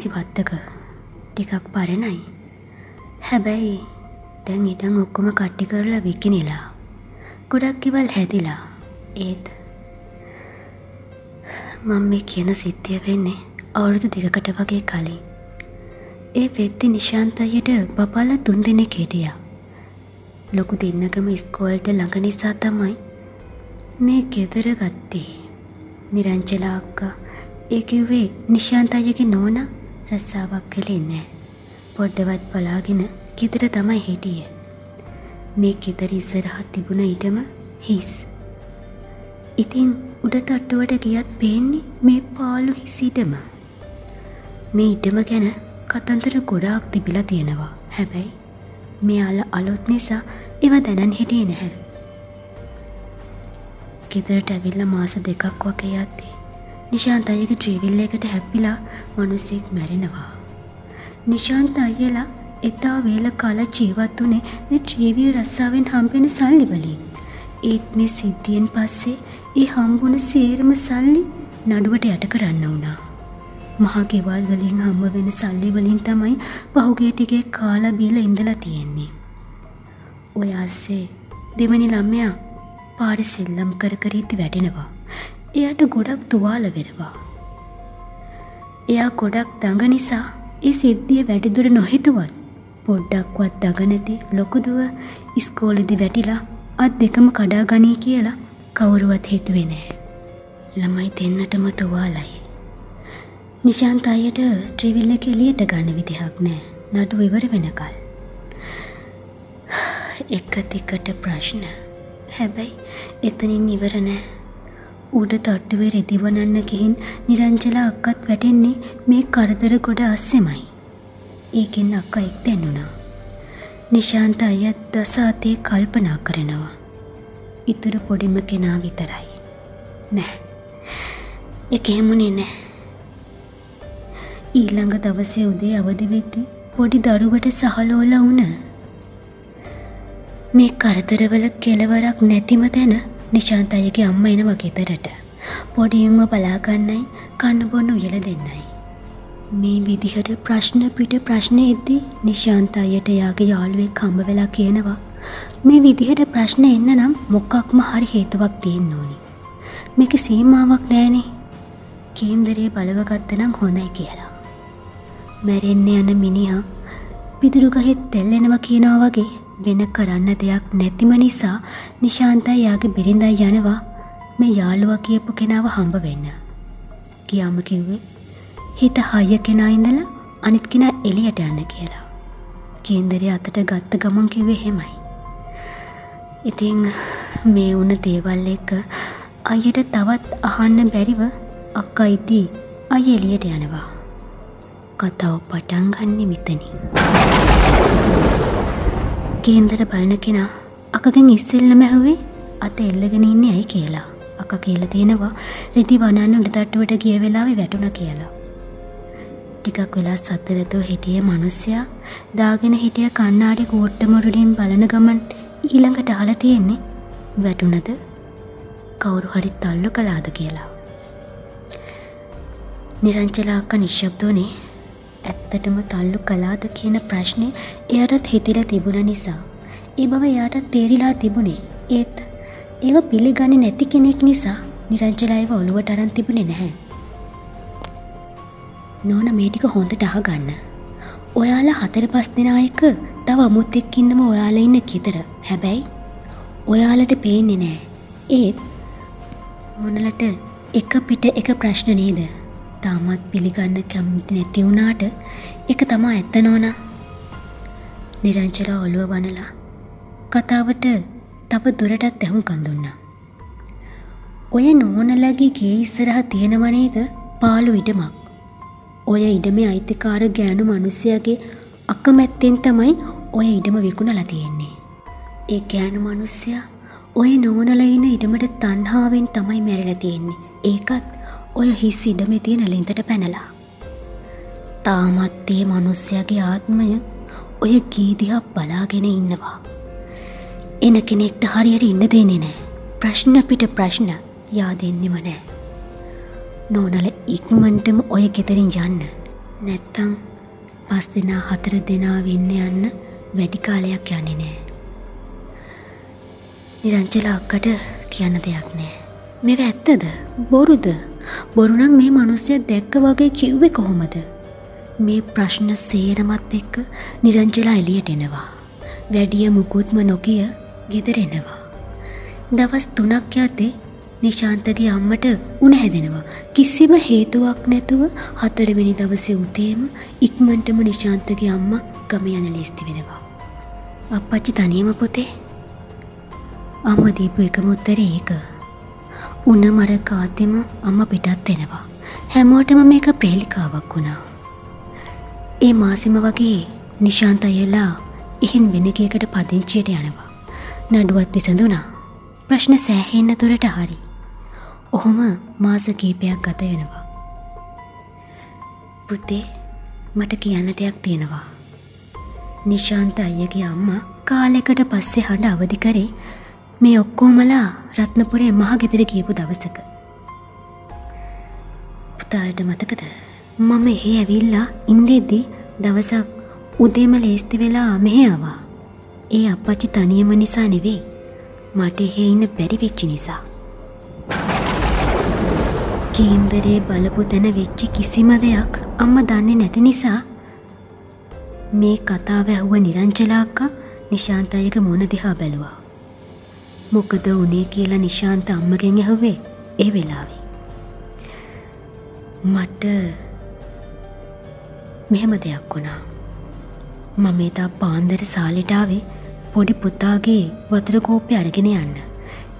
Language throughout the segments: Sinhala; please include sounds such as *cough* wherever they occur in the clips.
ඉන්දේසි වත්තක ටිකක් පරණයි. හැබැයි දැන් ඉටන් ඔක්කොම කට්ටි කරලා විකිනිලා. ගොඩක් ඉවල් හැදිලා. ඒත් මං මේ කියන සිද්ධිය වෙන්නේ අවුරුදු දෙකකට වගේ කලින්. ඒ වෙද්දි නිශාන්තයට බපාල තුන් දෙනෙක් හිටියා. ලොකු දෙන්නකම ඉස්කෝල්ට ළඟ නිසා තමයි මේ ගෙදර ගත්තේ. නිරංචලා අක්කා ඒ කිව්වේ නිශාන්ත අයියගේ නෝනා රස්සාවක් කළේ නෑ. පොඩ්ඩවත් බලාගෙන ගෙදර තමයි හිටියේ. මේ ගෙදර ඉස්සරහත් තිබුණ ඊටම හිස්. ඉතින් උඩ තට්ටුවට ගියත් පේන්නේ මේ පාලු හිසිටම. මේ ඉටම ගැන කතන්තර ගොඩාක් තිබිලා තියෙනවා. හැබැයි මෙයාල අලුත් නිසා ඒව දැනන් හිටියේ නැහැ. ගෙදරට ඇවිල්ල මාස දෙකක් වගේ යත්තේ. නිශාන්ත අයගේ ජීවිල්ල එකට හැප්පිලා මනුස්සෙක් මැරෙනවා. නිශාන්ත අයලා එතා වේල කාල ජීවත් වනේ මේ ජීවී රස්සාාවෙන් හම්පෙන සල්ලි වලින්. ඒත් මේ සිද්ධියෙන් පස්සේ ඒ හම්බුණ සේරම සල්ලි නඩුවට යට කරන්න වුණා. මහගෙවල් වලින් හම්බ වෙන සල්ලි වලින් තමයි පහුගේටිගේ කාලා බීල ඉඳලා තියෙන්නේ. ඔය අස්සේ දෙවනි ළම්මයා පාරි සෙල්ලම් කර කරීති වැටෙනවා. එයට ගොඩක් තුවාල වෙනවා. එයා ගොඩක් දඟ නිසා ඒ සිද්ධිය වැඩිදුර නොහිතුවත් පොඩ්ඩක්වත් දගනැති ලොකුදුව ඉස්කෝලෙදි වැටිලා අත් දෙකම කඩා ගනී කියලා කවුරුවත් හිතුවේ නෑ. ළමයි දෙන්නටම තුවාලයි. නිශාන්ත අයට ට්‍රිවිල්ල කෙලියට ගන්න විදිහක් නෑ නඩු ඉවර වෙනකල්. *sighs* එක තිකට ප්‍රශ්න හැබැයි එතනින් ඉවර නෑ උඩ තට්ටුවේ රෙදිවනන්න ගිහින් නිරංජලා අක්කත් වැටෙන්නේ මේ කරදර ගොඩ අස්සෙමයි. ඒකෙන් අක්ක එක් දැන්නුනා. නිශාන්ත අයත් දස අතේ කල්පනා කරනවා. ඉතුරු පොඩිම කෙනා විතරයි. නෑ. එක එහෙමුණේ නෑ. ඊළඟ දවසේ උදේ අවදිවෙද්දි පොඩි දරුවට සහලෝල වුණ. මේ කරදරවල කෙලවරක් නැතිම තැන නිශාන්ත අයගේ අම්ම එනවා ගෙදරට. පොඩියුම්ව බලාගන්නයි කන්න බොන්න උයල දෙන්නයි. මේ විදිහට ප්‍රශ්න පිට ප්‍රශ්නය එද්දි නිශාන්ත අයට යාගේ යාළුවෙක් හම්බ වෙලා කියනවා. මේ විදිහට ප්‍රශ්න එන්න නම් මොක්කක්ම හරි හේතුවක් තියෙන් ඕනි. මේක සීමාවක් නෑනේ. කේන්දරේ බලවගත්ත නම් හොඳයි කියලා. මැරෙන්න යන මිනිහා පිදුරුගහෙත් තෙල්ලෙනවා කියනවා වගේ වෙන කරන්න දෙයක් නැතිම නිසා නිශාන්තයි යාගේ බිරිඳයි යනවා මේ යාළුව කියපු කෙනාව හම්බ වෙන්න. කියාම කිව්වේ හිත හය කෙනා ඉඳලා අනිත් කෙනා එලියට යන්න කියලා. කේන්දරය අතට ගත්ත ගමන් කිව්වේ හෙමයි. ඉතිං මේ වුණ දේවල් එක අයට තවත් අහන්න බැරිව අක්කා ඉදී අය එලියට යනවා. කතාව පටන් ගන්නේ මෙතනින්. කේන්දර බලන කෙනා අකගෙන් ඉස්සෙල්ලම ඇහුවේ? අත එල්ලගෙන ඉන්න ඇයි කියලා. අක කියල තියෙනවා රෙදි වනන්න උඩතට්ටුවට ගිය වෙලාවෙ වැටුණ කියලා. ටිකක් වෙලා සත්තරැතුව හිටිය මනුස්්‍යයා දාගෙන හිටිය කන්නාඩි කෝට්ටමොරුඩින් බලන ගමන් ඊළඟට අහල තියෙන්නේ වැටුනද කවුරු හරි තල්ලු කලාද කියලා. නිරංචලාක්ක නිශ්ශබ්දෝනේ ඇත්තටම තල්ලු කලාද කියන ප්‍රශ්නය එයටත් හිතිලා තිබුණ නිසා. ඒ බව එයාටත් තේරිලා තිබුණේ ඒත් ඒව පිළිගන්න නැති කෙනෙක් නිසා නිරංචලායිව ඔළුවට අරන් තිබුණේ නැහැ. නෝන මේටික හොඳට අහගන්න. ඔයාලා හතර පස් දෙනායක තව අමුත්තෙක් ඉන්නම ඔයාලා ඉන්න කිතර හැබැයි ඔයාලට පේන්නේ නෑ ඒත් ඕනලට එක පිට එක ප්‍රශ්න නේද තාමත් පිළිගන්න කැමති නැති වුණාට එක තමා ඇත්ත නෝන නිරංචලා ඔළුව වනලා කතාවට තප දුරටත් ඇහුම් කඳුන්න. ඔය නෝනලගේ ගේ ඉස්සරහ තියෙනවනේද පාලු ඉඩමක්. ඔය ඉඩමේ අයිතිකාර ගෑනු මනුස්සයගේ අකමැත්තෙන් තමයි ඔය ඉඩම විකුණලා තියෙන්නේ. ඒ ගෑනු මනුස්සයා ඔය නෝනලයින ඉඩමට තන්හාාවෙන් තමයි මැරල තියෙන්නේ. ඒකත් ඔය හිස් ඉඩමෙ තියෙන ලින්තට පැනලා. තාමත්තේ මනුස්්‍යයාගේ ආත්මය ඔය ගීදිහක් බලාගෙන ඉන්නවා. එන කෙනෙක්ට හරියට ඉන්න දෙන්නේ නෑ ප්‍රශ්න පිට ප්‍රශ්න යා දෙන්නෙම නෑ. නෝනල ඉක්මන්ටම ඔය ගෙතරින් යන්න නැත්තං පස් දෙනා හතර දෙනා වෙන්න යන්න වැඩි කාලයක් යන්නේ නෑ. නිරංචල අක්කට කියන්න දෙයක් නෑ. මෙ ඇත්තද බොරුද බොරුනක් මේ මනුස්සය දැක්ක වගේ කිව්වෙ කොහොමද. මේ ප්‍රශ්න සේරමත් එක්ක නිරංචලා එලියට එනවා. වැඩිය මුකුත්ම නොකිය ගෙදරෙනවා. දවස් තුනක් යතේ නිශාන්තගේ අම්මට උන හැදෙනවා. කිසිම හේතුවක් නැතුව හතරවෙනි දවසේ උදේම ඉක්මන්ටම නිශාන්තගේ අම්ම ගම යන ලේස්ති වෙනවා. අපච්චි තනියම පොතේ අම්ම දීපු එකම උත්තර ඒක. උන මර කාතෙම අම්ම පිටත් වෙනවා. හැමෝටම මේක ප්‍රේලිකාවක් වුණා. ඒ මාසිම වගේ නිශාන්ත අයලා ඉහින් වෙනගේකට පදිංචියට යනවා. නඩුවත් විසඳුනා. ප්‍රශ්න සෑහෙන්න තුරට හරි. ඔහොම මාස කීපයක් ගත වෙනවා. පුතේ මට කියන්න දෙයක් තියෙනවා. නිශාන්ත අයගේ අම්මා කාලෙකට පස්සේ හඬ අවධි කරේ මේ ඔක්කෝමලා රත්නපුරේ මහ ගෙදර කියපු දවසක. පුතාට මතකද මම එහෙ ඇවිල්ලා ඉන්දෙද්දී දවසක් උදේම ලේස්ති වෙලා මෙහෙආවා. ඒ අපච්චි තනියම නිසා නෙවෙයි මට එහෙ ඉන්න බැරි වෙච්චි නිසා. කේන්දරේ බලපු තැන වෙච්චි කිසිම දෙයක් අම්ම දන්නේ නැති නිසා මේ කතාව ඇහුව නිරංචලාක්කා නිශාන්ත අයක මුණ දිහා බැලුවා. මොකද උනේ කියලා නිශාන්ත අම්මගෙන් ඇහුවේ ඒ වෙලාවේ. මට මෙහෙම දෙයක් වුණා. මම එදා පාන්දර සාලිටාවේ පොඩි පුතාගේ වතුර කෝප්පය අරගෙන යන්න.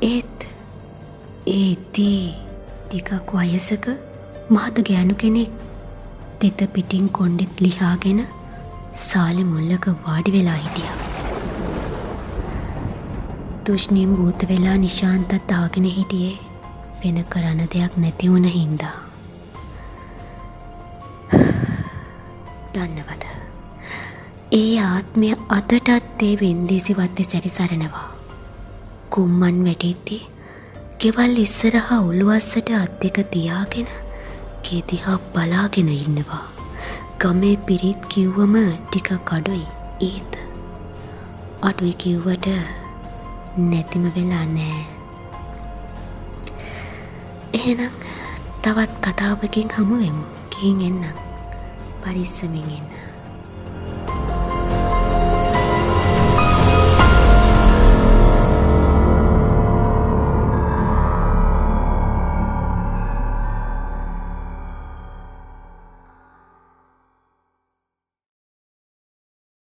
ඒත් ඒතිී ටිකක් වයසක මහත ගෑනු කෙනෙක් තෙත පිටින් කොන්්ඩෙත් ලිහාගෙන සාලි මුල්ලක වාඩි වෙලා හිටිය. තුෂ්නීම් භූත වෙලා නිශාන්තත් ආගෙන හිටියේ වෙන කරන්න දෙයක් නැතිවුණ හින්දා. දන්නවද. ඒ ආත්මය අතටත් ඒ වෙන්දේසි වත්තේ සැරිසරනවා. කුම්මන් වැටිද්දී ගෙවල් ඉස්සරහා උළුවස්සට අත් දෙක තියාගෙන ගෙදිහා බලාගෙන ඉන්නවා. ගමේ පිරිත් කිව්වම ටික කඩුයි ඒත් අඩුයි කිව්වට නැතිම වෙලා නෑ. එහෙනම් තවත් කතාවකින් හමුවෙමු ගිහින් එන්නම් පරිස්සමින් එන්න.